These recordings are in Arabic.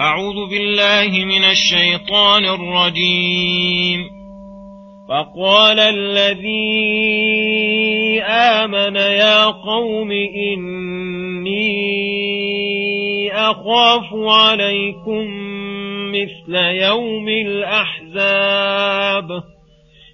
أعوذ بالله من الشيطان الرجيم. فقال الذي آمن يا قوم إني أخاف عليكم مثل يوم الأحزاب.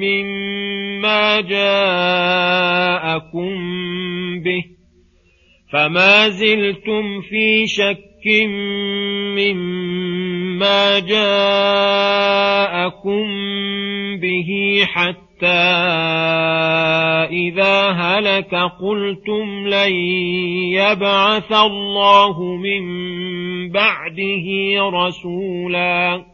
مما جاءكم به فما زلتم في شك مما جاءكم به حتى إذا هلك قلتم لن يبعث الله من بعده رسولا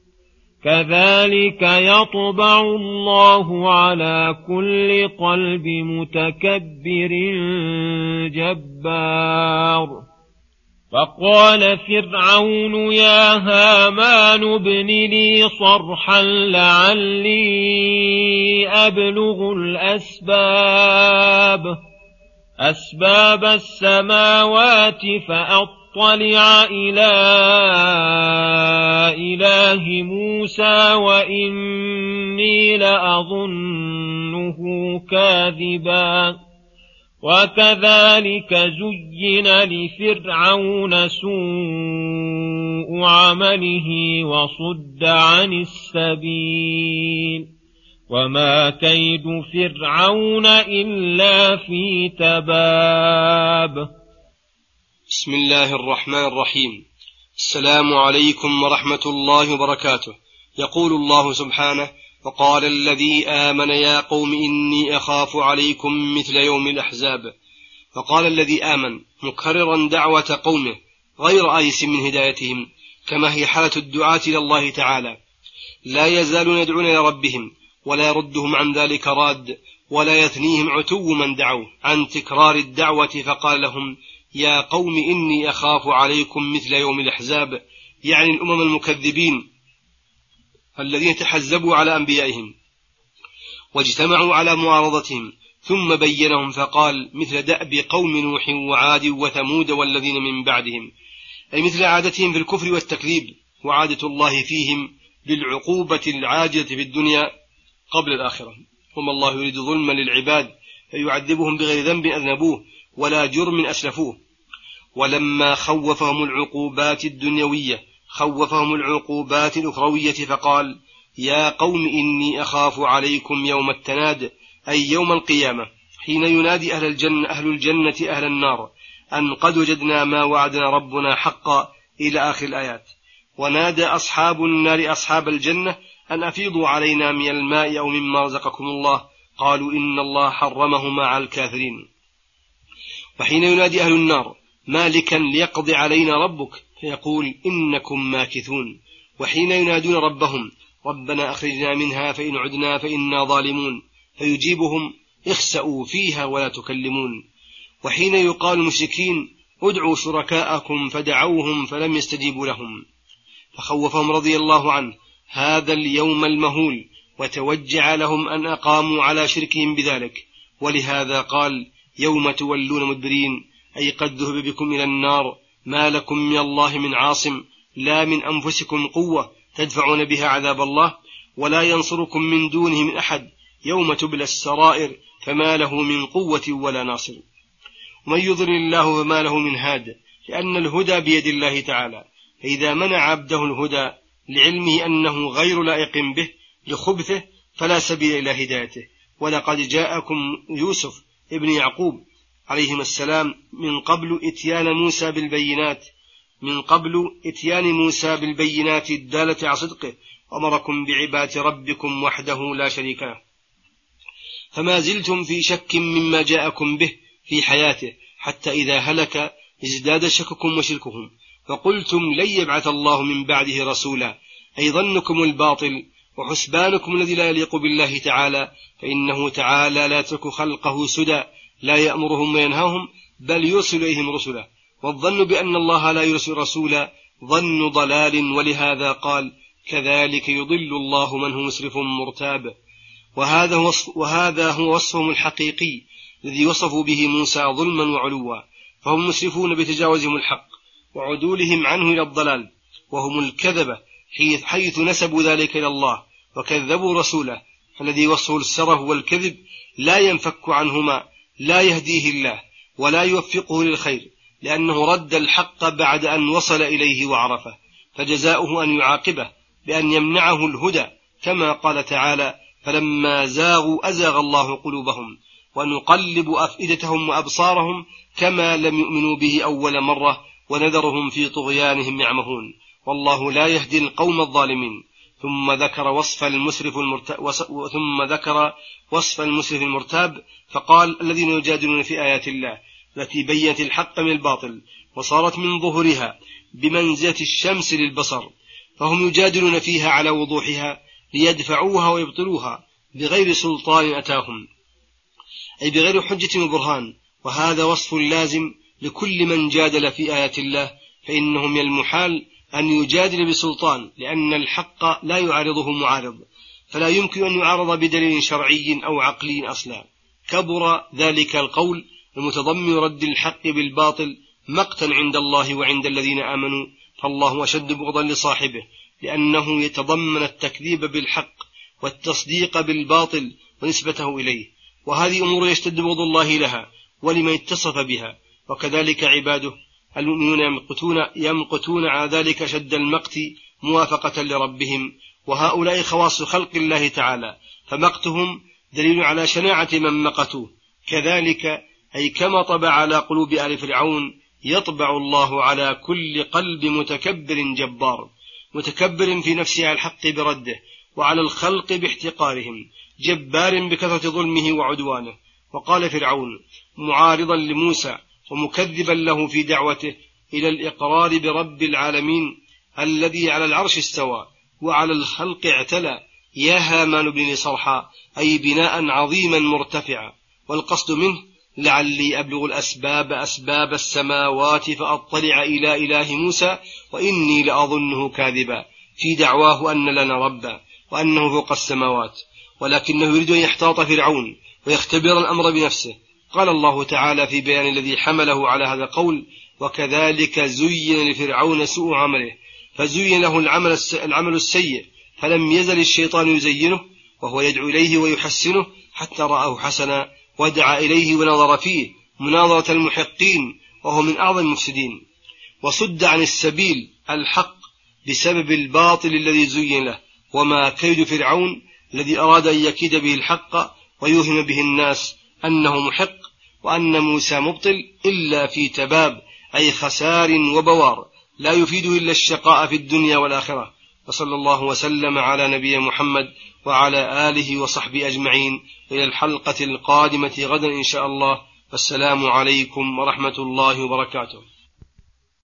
كذلك يطبع الله على كل قلب متكبر جبار. فقال فرعون يا هامان ابن لي صرحا لعلي أبلغ الأسباب. أسباب السماوات فأطلع إلى إله موسى وإني لأظنه كاذبا. وكذلك زين لفرعون سوء عمله وصد عن السبيل. وما كيد فرعون إلا في تباب. بسم الله الرحمن الرحيم. السلام عليكم ورحمة الله وبركاته. يقول الله سبحانه فقال الذي آمن يا قوم إني أخاف عليكم مثل يوم الأحزاب. فقال الذي آمن مكررا دعوة قومه غير آيس من هدايتهم كما هي حالة الدعاة إلى الله تعالى. لا يزالون يدعون إلى ربهم ولا يردهم عن ذلك راد ولا يثنيهم عتو من دعوا عن تكرار الدعوة فقال لهم يا قوم إني أخاف عليكم مثل يوم الأحزاب يعني الأمم المكذبين الذين تحزبوا على أنبيائهم واجتمعوا على معارضتهم ثم بينهم فقال مثل دأب قوم نوح وعاد وثمود والذين من بعدهم أي مثل عادتهم في الكفر والتكذيب وعادة الله فيهم بالعقوبة العاجلة في الدنيا قبل الآخرة. وما الله يريد ظلما للعباد فيعذبهم بغير ذنب أذنبوه ولا جرم أسلفوه ولما خوفهم العقوبات الدنيوية خوفهم العقوبات الأخروية فقال يا قوم إني أخاف عليكم يوم التناد أي يوم القيامة حين ينادي أهل الجنة أهل الجنة أهل النار أن قد وجدنا ما وعدنا ربنا حقا إلى آخر الآيات. ونادى أصحاب النار أصحاب الجنة أن أفيضوا علينا من الماء أو مما رزقكم الله قالوا إن الله حرمهما على الكافرين. وحين ينادي أهل النار مالكا ليقضي علينا ربك فيقول إنكم ماكثون. وحين ينادون ربهم ربنا أخرجنا منها فإن عدنا فإنا ظالمون. فيجيبهم اخسأوا فيها ولا تكلمون. وحين يقال المشركين ادعوا شركاءكم فدعوهم فلم يستجيبوا لهم. فخوفهم رضي الله عنه هذا اليوم المهول وتوجع لهم أن أقاموا على شركهم بذلك. ولهذا قال يوم تولون مدبرين أي قد ذهب بكم إلى النار ما لكم من الله من عاصم لا من أنفسكم قوة تدفعون بها عذاب الله ولا ينصركم من دونه من أحد يوم تبلى السرائر فما له من قوة ولا ناصر. ومن يضلل الله فما له من هاد لأن الهدى بيد الله تعالى. فإذا منع عبده الهدى لعلمه أنه غير لائق به لخبثه فلا سبيل إلى هدايته. ولقد جاءكم يوسف ابن يعقوب عليهما السلام من قبل إتيان موسى بالبينات من قبل إتيان موسى بالبينات الدالة على صدقه أمركم بعبادة ربكم وحده لا شريك له. فما زلتم في شك مما جاءكم به في حياته حتى إذا هلك ازداد شككم وشركهم فقلتم لن يبعث الله من بعده رسولا أي ظنكم الباطل وحسبانكم الذي لا يليق بالله تعالى فإنه تعالى لا يترك خلقه سدى لا يأمرهم وينهاهم بل يرسل إليهم رسلا. والظن بأن الله لا يرسل رسولا ظن ضلال ولهذا قال كذلك يضل الله من هو مسرف مرتاب. وهذا هو, وهذا هو وصفهم الحقيقي الذي وصفوا به موسى ظلما وعلوا. فهم مسرفون بتجاوزهم الحق وعدولهم عنه إلى الضلال وهم الكذبة حيث نسبوا ذلك إلى الله. وكذبوا رسوله الذي وصفه السره والكذب لا ينفك عنهما لا يهديه الله ولا يوفقه للخير لأنه رد الحق بعد أن وصل إليه وعرفه فجزاؤه أن يعاقبه بأن يمنعه الهدى كما قال تعالى فلما زاغوا أزاغ الله قلوبهم ونقلب أفئدتهم وأبصارهم كما لم يؤمنوا به أول مرة ونذرهم في طغيانهم يعمهون والله لا يهدي القوم الظالمين. ثم ذكر وصف المسرف المرتاب ثم ذكر وصف المسرف المرتاب فقال الذين يجادلون في آيات الله التي بينت الحق من الباطل وصارت من ظهرها بمنزلة الشمس للبصر فهم يجادلون فيها على وضوحها ليدفعوها ويبطلوها بغير سلطان أتاهم أي بغير حجة وبرهان وهذا وصف لازم لكل من جادل في آيات الله فإنه من المحال أن يجادل بسلطان لأن الحق لا يعارضه معارض فلا يمكن أن يعارض بدليل شرعي أو عقلي أصلا. كبر ذلك القول المتضمن رد الحق بالباطل مقتا عند الله وعند الذين آمنوا فالله أشد بغضا لصاحبه لأنه يتضمن التكذيب بالحق والتصديق بالباطل ونسبته إليه. وهذه أمور يشتد بغض الله لها ولمن اتصف بها وكذلك عباده. المؤمنون يمقتون يمقتون على ذلك شد المقت موافقة لربهم. وهؤلاء خواص خلق الله تعالى. فمقتهم دليل على شناعة من مقتوه. كذلك أي كما طبع على قلوب آل فرعون يطبع الله على كل قلب متكبر جبار. متكبر في نفسه على الحق برده وعلى الخلق باحتقارهم. جبار بكثرة ظلمه وعدوانه. وقال فرعون معارضا لموسى ومكذبا له في دعوته إلى الإقرار برب العالمين الذي على العرش استوى وعلى الخلق اعتلى. يا هامان بن لي صرحا أي بناء عظيما مرتفعا. والقصد منه لعلي أبلغ الأسباب أسباب السماوات فأطلع إلى إله موسى وإني لأظنه كاذبا. في دعواه أن لنا ربا وأنه فوق السماوات ولكنه يريد أن يحتاط فرعون ويختبر الأمر بنفسه. قال الله تعالى في بيان الذي حمله على هذا القول وكذلك زين لفرعون سوء عمله فزين له العمل العمل السيء فلم يزل الشيطان يزينه وهو يدعو إليه ويحسنه حتى رآه حسنا ودعا إليه ونظر فيه مناظرة المحقين وهو من أعظم المفسدين. وصد عن السبيل الحق بسبب الباطل الذي زين له وما كيد فرعون الذي أراد أن يكيد به الحق ويوهم به الناس أنه محق وأن موسى مبطل إلا في تباب أي خسار وبوار. لا يفيده إلا الشقاء في الدنيا والآخرة. وصلى الله وسلم على نبي محمد وعلى آله وصحبه أجمعين. إلى الحلقة القادمة غدا إن شاء الله. والسلام عليكم ورحمة الله وبركاته.